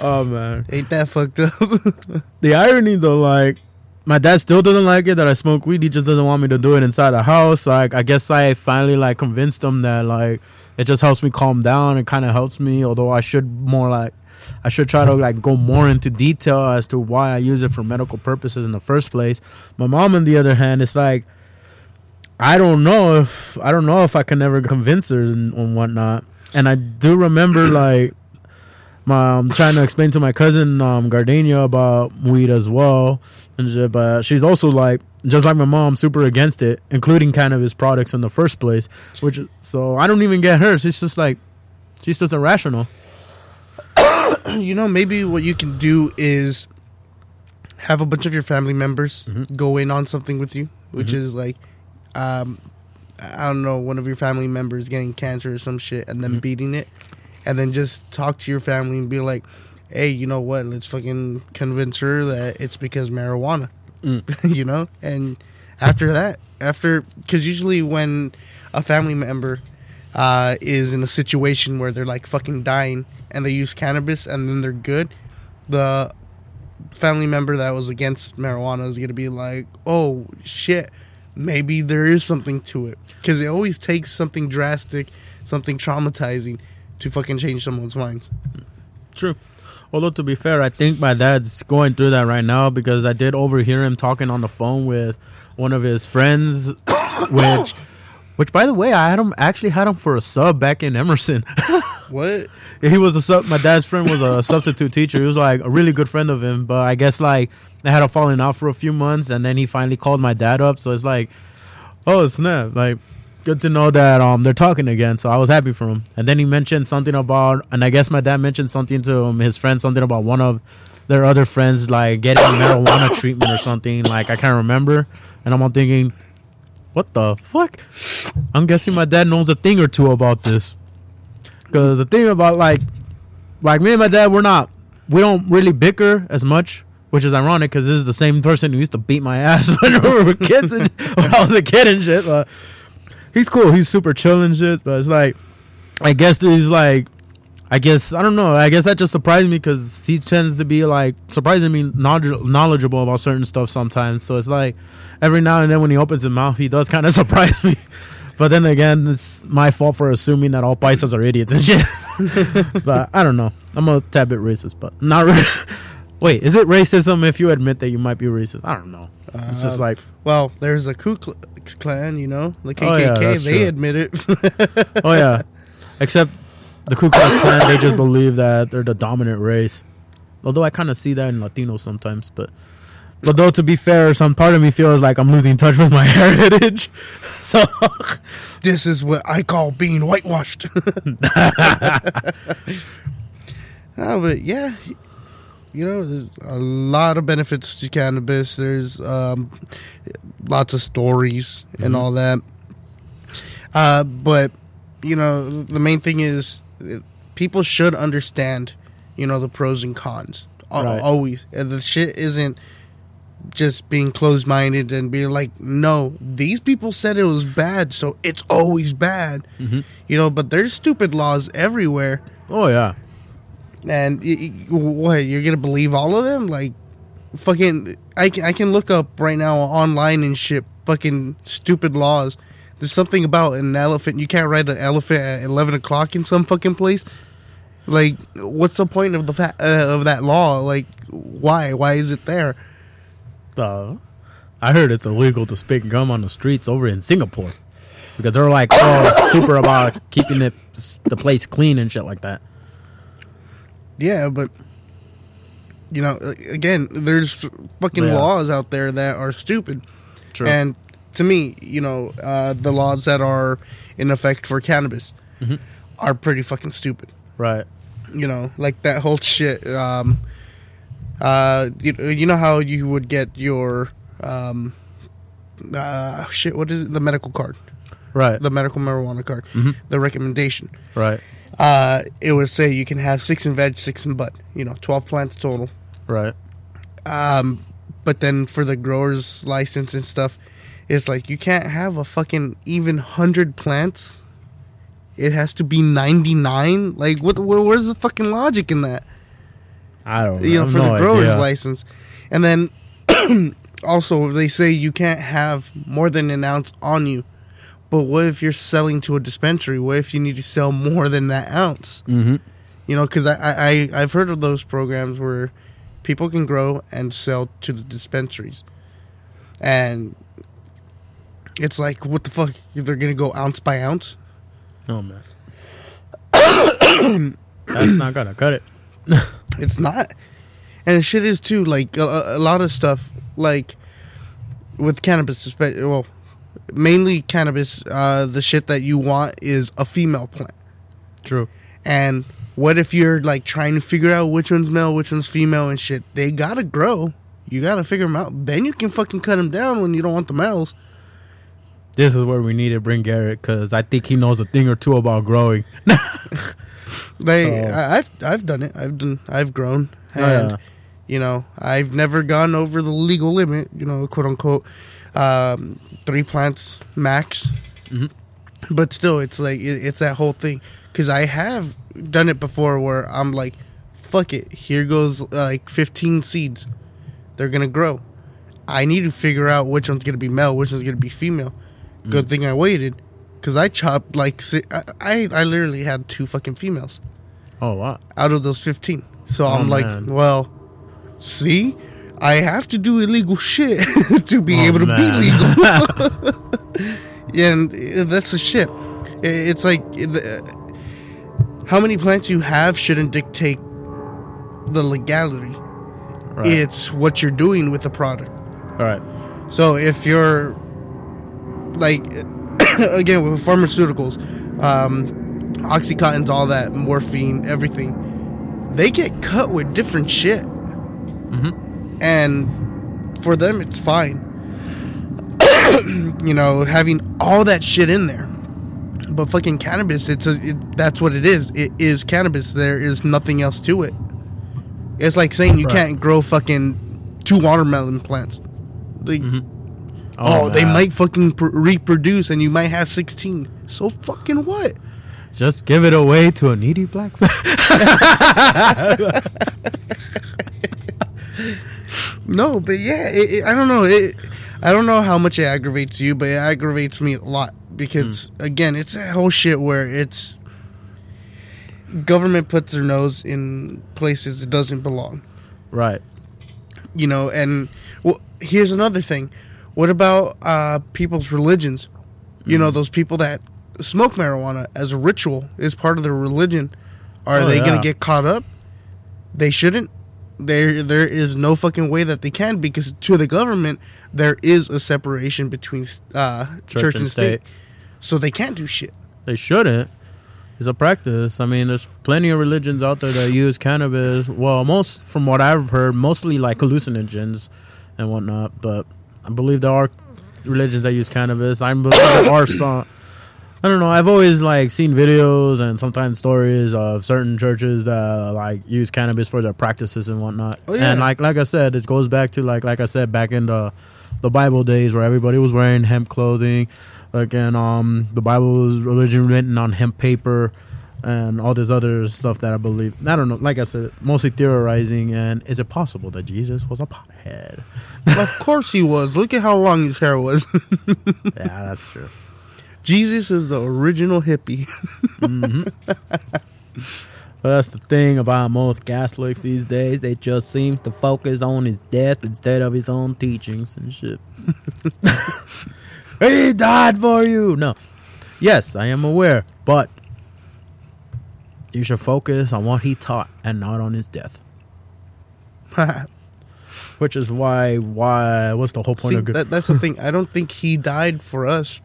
oh man, ain't that fucked up the irony though, like. My dad still doesn't like it that I smoke weed. He just doesn't want me to do it inside the house. Like, I guess I finally like convinced him that like it just helps me calm down. It kind of helps me. Although I should more like I should try to like go more into detail as to why I use it for medical purposes in the first place. My mom, on the other hand, it's like I don't know if I don't know if I can ever convince her and, and whatnot. And I do remember like I'm trying to explain to my cousin um, Gardenia about weed as well, and but she's also like just like my mom, super against it, including cannabis products in the first place. Which so I don't even get her. She's just like she's just irrational. you know, maybe what you can do is have a bunch of your family members Mhm. go in on something with you, which Mhm. is like, um, I don't know, one of your family members getting cancer or some shit, and then Mhm. beating it, and then just talk to your family and be like, "Hey, you know what? Let's fucking convince her that it's because marijuana." Mm. you know, and after that, after because usually when a family member uh, is in a situation where they're like fucking dying and they use cannabis and then they're good, the family member that was against marijuana is gonna be like, oh shit, maybe there is something to it because it always takes something drastic, something traumatizing to fucking change someone's minds. True. Although to be fair, I think my dad's going through that right now because I did overhear him talking on the phone with one of his friends, which, which by the way, I had him actually had him for a sub back in Emerson. What? he was a sub. My dad's friend was a substitute teacher. He was like a really good friend of him, but I guess like they had a falling out for a few months, and then he finally called my dad up. So it's like, oh snap! Like, good to know that um they're talking again. So I was happy for him. And then he mentioned something about, and I guess my dad mentioned something to um, his friend, something about one of their other friends like getting marijuana treatment or something. Like I can't remember. And I'm thinking, what the fuck? I'm guessing my dad knows a thing or two about this. Because the thing about like, like me and my dad, we're not, we don't really bicker as much, which is ironic because this is the same person who used to beat my ass when we were kids and when I was a kid and shit. But he's cool. He's super chill and shit. But it's like, I guess he's like, I guess I don't know. I guess that just surprised me because he tends to be like surprisingly knowledge- knowledgeable about certain stuff sometimes. So it's like every now and then when he opens his mouth, he does kind of surprise me. But then again, it's my fault for assuming that all paisas are idiots and shit. but I don't know. I'm a tad bit racist, but not. Ra- Wait, is it racism if you admit that you might be racist? I don't know. It's just Uh, like, Well, there's a Ku Klux Klan, you know, the KKK. Oh, yeah, they true. admit it. oh yeah. Except the Ku Klux Klan, they just believe that they're the dominant race. Although I kind of see that in Latinos sometimes, but but though to be fair, some part of me feels like I'm losing touch with my heritage. So this is what I call being whitewashed. Ah, but yeah, you know, there's a lot of benefits to cannabis. There's um, lots of stories and Mhm. all that. Uh, but you know, the main thing is uh, people should understand, you know, the pros and cons. Right. Always, and the shit isn't just being closed-minded and being like, no, these people said it was bad, so it's always bad. Mhm. You know, but there's stupid laws everywhere. Oh yeah. And what you're gonna believe all of them? Like, fucking, I can, I can look up right now online and shit. Fucking stupid laws. There's something about an elephant. You can't ride an elephant at eleven o'clock in some fucking place. Like, what's the point of the fa- uh, of that law? Like, why? Why is it there? Uh, I heard it's illegal to spit gum on the streets over in Singapore because they're like oh super about keeping it the place clean and shit like that. Yeah, but you know, again, there's fucking Yeah. laws out there that are stupid. True. And to me, you know, uh, the laws that are in effect for cannabis Mhm. are pretty fucking stupid. right. You know, like that whole shit. Um, uh, you, you know how you would get your um, uh, shit. What is it? The medical card, Right. the medical marijuana card, Mhm. the recommendation. Right. Uh, it would say you can have six in veg, six in bud. You know, twelve plants total. Right. Um, but then for the growers license and stuff, it's like you can't have a fucking even hundred plants. It has to be ninety nine. Like what? Where's the fucking logic in that? I don't know. You know, for no the growers idea. license, and then also they say you can't have more than an ounce on you. But what if you're selling to a dispensary? What if you need to sell more than that ounce? Mhm. You know, because I, I I- I've heard of those programs where people can grow and sell to the dispensaries, and it's like, what the fuck? They're gonna go ounce by ounce? Oh man. That's not gonna cut it. it's not. And the shit is too like a, a lot of stuff like with cannabis, well, mainly cannabis. Uh, the shit that you want is a female plant. True. And what if you're like trying to figure out which one's male, which one's female, and shit? They gotta grow. You gotta figure them out. Then you can fucking cut them down when you don't want the males. This is where we need to bring Garrett because I think he knows a thing or two about growing. Like So- I, I've I've done it. I've done I've grown, Oh, and yeah. you know I've never gone over the legal limit. You know, quote unquote, um, three plants max. Mhm. But still, it's like it, it's that whole thing because I have done it before where I'm like, fuck it, here goes like 15 seeds. They're gonna grow. I need to figure out which one's gonna be male, which one's gonna be female. Good thing I waited, cause I chopped like I, I literally had two fucking females Oh wow. out of those 15. So Oh, I'm like, man. well, see, I have to do illegal shit to be Oh, able to man. be legal. and uh, that's the shit. It's like uh, how many plants you have shouldn't dictate the legality. Right. It's what you're doing with the product. All right. So if you're like again with pharmaceuticals, um, oxycontins, all that, morphine, everything, they get cut with different shit, and for them it's fine. you know, having all that shit in there. But fucking cannabis, it's a, it, that's what it is. It is cannabis. There is nothing else to it. It's like saying you Right. can't grow fucking two watermelon plants. Like, Oh, oh, they might fucking pr- reproduce, and you might have sixteen. So fucking what? just give it away to a needy black. No, but yeah, it, it- I don't know. It, I don't know how much it aggravates you, but it aggravates me a lot because hmm. again, it's a whole shit where it's government puts their nose in places it doesn't belong. right. You know, and well, here's another thing. What about uh, people's religions? You know, those people that smoke marijuana as a ritual is part of their religion. Are Oh, they going to get caught up? They shouldn't. There, there is no fucking way that they can because to the government there is a separation between uh, church, and state. so they can't do shit. They shouldn't. It's a practice. I mean, there's plenty of religions out there that use cannabis. Well, most from what I've heard, mostly like hallucinogens and whatnot. But I believe there are religions that use cannabis. I believe there are some. I don't know. I've always like seen videos and sometimes stories of certain churches that like use cannabis for their practices and whatnot. Oh, yeah. And like like I said, this goes back to like like I said back in the the Bible days where everybody was wearing hemp clothing. Like and um the Bible was religion written on hemp paper and all this other stuff that I believe. I don't know. Like I said, mostly theorizing. And is it possible that Jesus was a pothead? of course he was. Look at how long his hair was. yeah, that's true. Jesus is the original hippie. Mm-hmm. But that's the thing about most Catholics these days. They just seem to focus on his death instead of his own teachings and shit. he died for you. No. Yes, I am aware, but you should focus on what he taught and not on his death. Which is why why what's the whole point See, of good that, that's the thing. I don't think he died for us,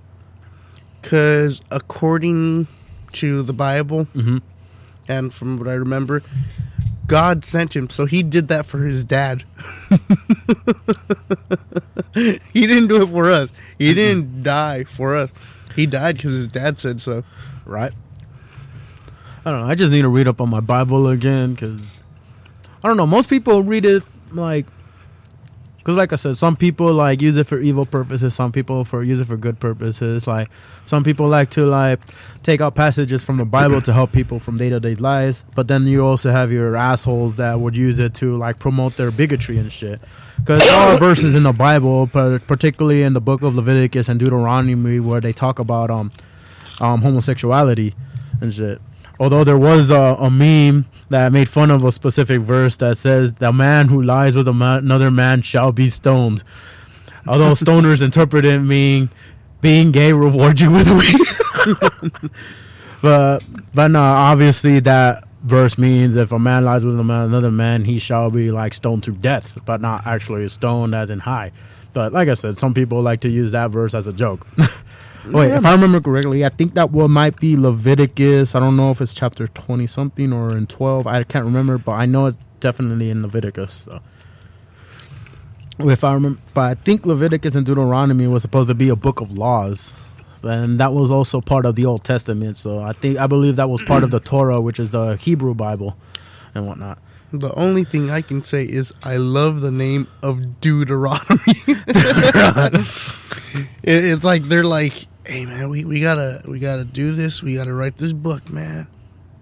because according to the Bible, Mhm. and from what I remember, God sent him. So he did that for his dad. he didn't do it for us. He didn't die for us. He died because his dad said so. right? I don't know. I just need to read up on my Bible again because I don't know. Most people read it like because, like I said, some people like use it for evil purposes. Some people for use it for good purposes. Like some people like to like take out passages from the Bible to help people from day to day lives. But then you also have your assholes that would use it to like promote their bigotry and shit. Because there are verses in the Bible, particularly in the book of Leviticus and Deuteronomy, where they talk about um um, homosexuality and shit. Although there was a, a meme that made fun of a specific verse that says, "The man who lies with a ma- another man shall be stoned." Although stoners interpret it meaning being gay rewards you with weed. but but no, obviously that verse means if a man lies with another man, he shall be like stoned to death, but not actually stoned as in high. But like I said, some people like to use that verse as a joke. Wait, if I remember correctly, I think that one might be Leviticus. I don't know if it's chapter twenty something or in twelve. I can't remember, but I know it's definitely in Leviticus. So. If I remember, but I think Leviticus and Deuteronomy was supposed to be a book of laws, and that was also part of the Old Testament. So I think I believe that was part of the Torah, which is the Hebrew Bible, and whatnot. The only thing I can say is I love the name of Deuteronomy. it, it's like they're like, "Hey man, we, we gotta we gotta do this. We gotta write this book, man."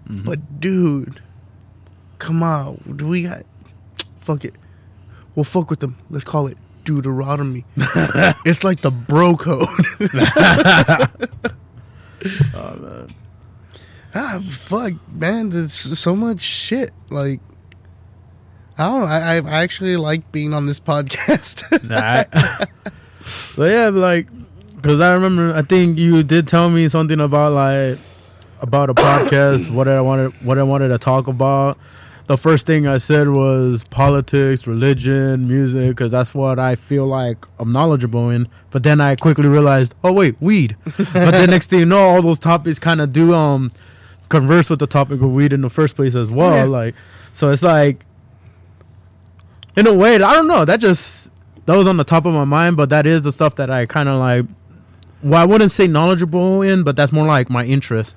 Mm-hmm. But dude, come on, do we got fuck it? We'll fuck with them. Let's call it Deuteronomy. it's like the bro code. Oh man, ah, fuck, man. There's so much shit. Like, I don't know. I, I actually like being on this podcast. nah. but yeah, like, cause I remember, I think you did tell me something about like about a podcast. what I wanted, what I wanted to talk about. The first thing I said was politics, religion, music, because that's what I feel like I'm knowledgeable in. But then I quickly realized, oh wait, weed. but the next thing you know, all those topics kind of do um converse with the topic of weed in the first place as well. Yeah. Like, so it's like, in a way, I don't know. That just that was on the top of my mind, but that is the stuff that I kind of like. Well, I wouldn't say knowledgeable in, but that's more like my interest.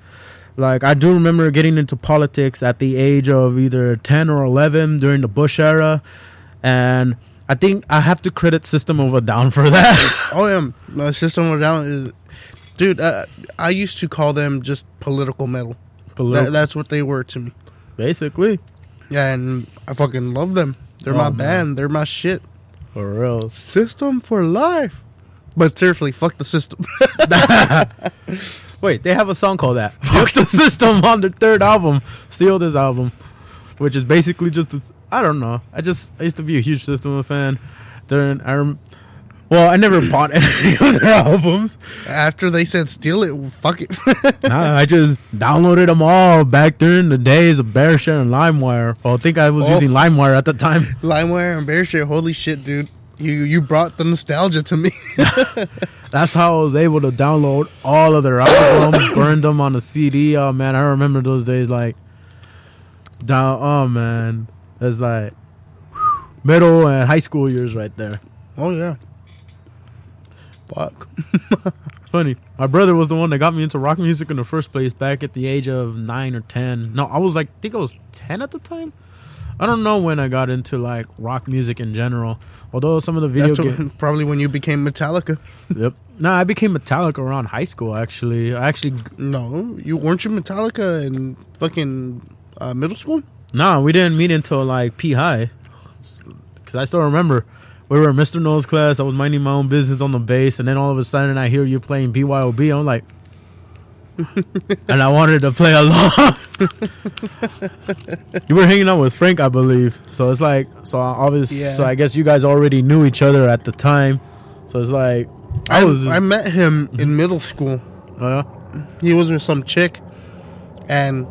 Like I do remember getting into politics at the age of either ten or eleven during the Bush era, and I think I have to credit System of a Down for that. oh yeah, my system of a down is, dude. Uh, I used to call them just political metal. That, that's what they were to me. Basically, Yeah, and I fucking love them. They're my Oh, man. band. They're my shit. for real. System for life. But seriously, fuck the system. Wait, they have a song called that. Fuck the System on their third album, Steal This album, which is basically just a, I don't know. I just I used to be a huge System of fan. During I rem- well, I never bought any of their albums. After they said steal it, fuck it. Nah, I just downloaded them all back during the days of BearShare and LimeWire. Well, I think I was Oh. using LimeWire at the time. LimeWire and Bearshare, holy shit, dude. You you brought the nostalgia to me. That's how I was able to download all of their albums, burned them on a CD. Oh man, I remember those days. Like, down. Oh man, it's like middle and high school years right there. oh yeah. Fuck. Funny, my brother was the one that got me into rock music in the first place back at the age of nine or ten. No, I was like, I think I was ten at the time. I don't know when I got into like rock music in general. Although some of the video That's games. what- probably when you became Metallica. Yep. No, I became Metallica around high school. Actually, I actually No, you weren't you Metallica in fucking uh, middle school? no, we didn't meet until like P high. Because I still remember we were in Mr. Knowles' class. I was minding my own business on the bass, and then all of a sudden I hear you playing BYOB. I'm like, and I wanted to play along. you were hanging out with Frank, I believe. So it's like, so obviously, Yeah. so I guess you guys already knew each other at the time. So it's like, I I was, I met him in middle school. uh, He was with some chick, and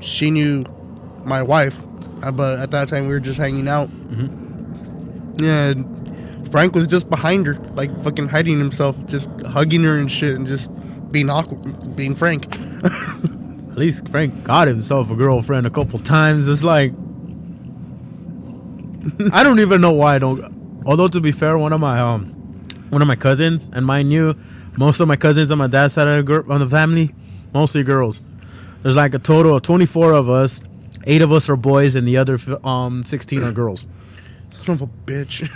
she knew my wife. Uh, But at that time, we were just hanging out. Yeah, and Frank was just behind her, like fucking hiding himself, just hugging her and shit, and just being awkward, being Frank. At least Frank got himself a girlfriend a couple times. It's like I don't even know why I don't. Although to be fair, one of my um, one of my cousins and mind you, most of my cousins on my dad's side of the, of the family, mostly girls. There's like a total of 24 of us. Eight of us are boys, and the other um 16 are girls. Son of a bitch.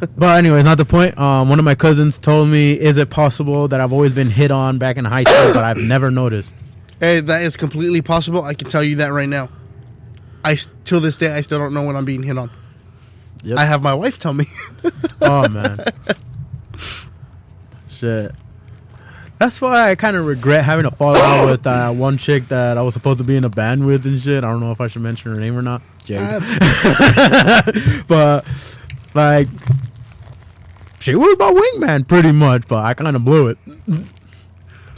But anyways, not the point. Um, one of my cousins told me, "Is it possible that I've always been hit on back in high school, but I've never noticed?" Hey, that is completely possible. I can tell you that right now. I till this day I still don't know when I'm being hit on. Yep. I have my wife tell me. Oh man. Shit. That's why I kind of regret having a fallout with uh, one chick that I was supposed to be in a band with and shit. I don't know if I should mention her name or not. Jade. But like, she was my wingman pretty much, but I kind of blew it.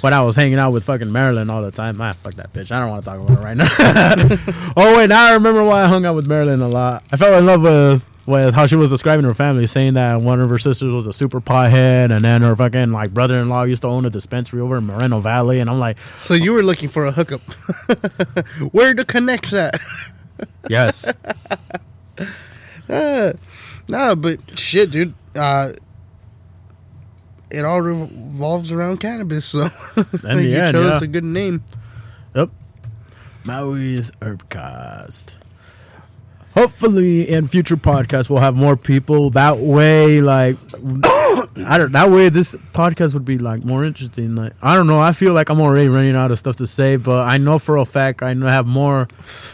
When I was hanging out with fucking Marilyn all the time. Ah, fuck that bitch. I don't want to talk about it right now. oh wait, now I remember why I hung out with Marilyn a lot. I fell in love with with how she was describing her family, saying that one of her sisters was a super pothead, and then her fucking like brother-in-law used to own a dispensary over in Moreno Valley, and I'm like, So you were looking for a hookup. Where the connects at? yes, Uh, nah, but shit, dude. Uh, it all revolves around cannabis, so In the you end, chose yeah. a good name. Yep. Maui's Herbcast. Hopefully, in future podcasts, we'll have more people. That way, like, I don't. That way, this podcast would be like more interesting. Like, I don't know. I feel like I'm already running out of stuff to say, but I know for a fact I know have more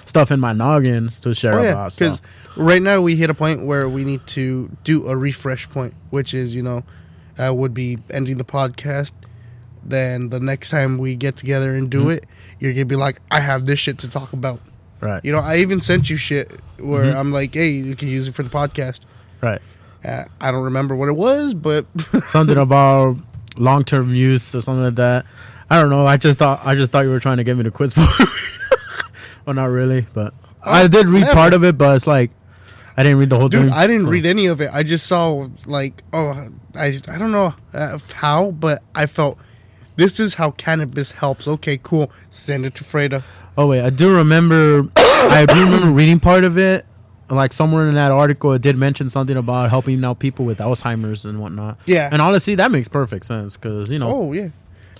stuff in my noggins to share Oh yeah, about. So. because right now we hit a point where we need to do a refresh point, which is you know, uh, would be ending the podcast. Then the next time we get together and do Mhm. it, you're gonna be like, I have this shit to talk about. Right. You know, I even sent you shit where Mhm. I'm like, hey, you can use it for the podcast. Right. Uh, I don't remember what it was, but Something about long term use or something like that. I don't know. I just thought I just thought you were trying to get me to quit for Well not really, but I did read part of it, but it's like I didn't read the whole dude, thing. I didn't so- read any of it. I just saw like, oh, I I don't know uh, how, but I felt this is how cannabis helps. Okay, cool. Send it to Freda. Oh wait, I do remember I do remember reading part of it. Like somewhere in that article it did mention something about helping out people with Alzheimer's and whatnot. Yeah. And honestly that makes perfect sense because you know Oh yeah,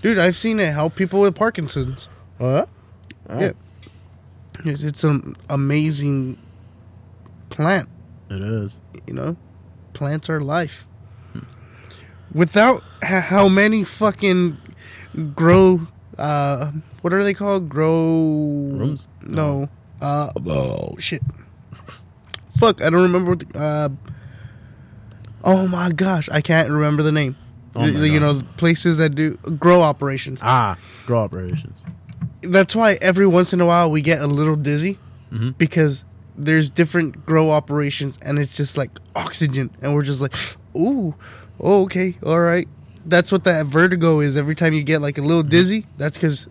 dude, I've seen it help people with Parkinson's. Oh, Yeah, it's an amazing plant. it is. You know, plants are life. Without how many fucking grow, uh, what are they called? Grow Rooms? No. Uh, oh shit. Fuck, I don't remember. What the, uh, oh my gosh, I can't remember the name. Oh you God. know, places that do grow operations. Ah, grow operations. that's why every once in a while we get a little dizzy Mhm. because there's different grow operations and it's just like oxygen and we're just like ooh oh, okay all right that's what that vertigo is every time you get like a little dizzy that's because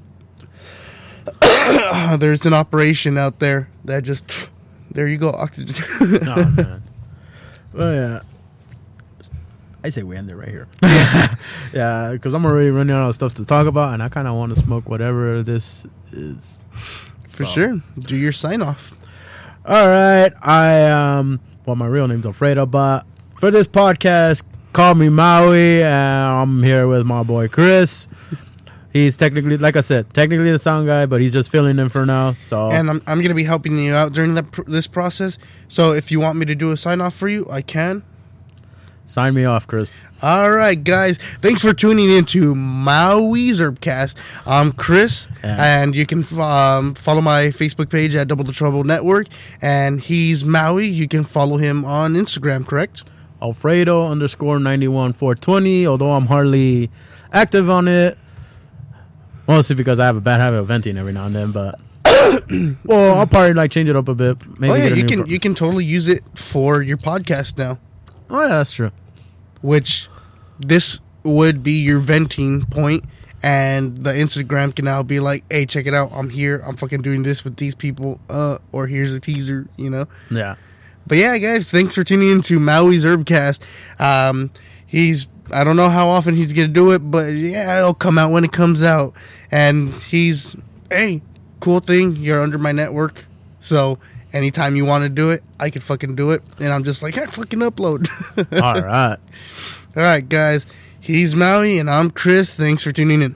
there's an operation out there that just there you go oxygen No man. Well yeah. I say we end it right here. yeah, because I'm already running out of stuff to talk about, and I kind of want to smoke whatever this is. for So- sure do your sign off All right, I um, well, my real name's Alfredo, but for this podcast, call me Maui, and I'm here with my boy Chris. He's technically, like I said, technically the sound guy, but he's just filling in for now. So and I'm, I'm gonna be helping you out during pr- this process so if you want me to do a sign off for you i can sign me off, Chris. All right, guys. Thanks for tuning in to Maui's Herbcast. I'm Chris, Yeah. and you can um, follow my Facebook page at Double the Trouble Network. And he's Maui. You can follow him on Instagram, correct? Alfredo underscore ninety one four twenty. Although I'm hardly active on it, mostly because I have a bad habit of venting every now and then. But well, I'll probably like change it up a bit. Maybe oh yeah, you can pro- you can totally use it for your podcast now, oh yeah, that's true. which this would be your venting point, and the Instagram can now be like, "Hey, check it out! I'm here. I'm fucking doing this with these people." Uh, or here's a teaser, you know. Yeah. But yeah, guys, thanks for tuning in to Maui's Herbcast. Um, he's I don't know how often he's gonna do it, but yeah, it'll come out when it comes out. And he's hey, cool thing, you're under my network, so anytime you want to do it, I can fucking do it. And I'm just like, I fucking upload. All right. All right, guys, he's Maui, and I'm Chris. Thanks for tuning in.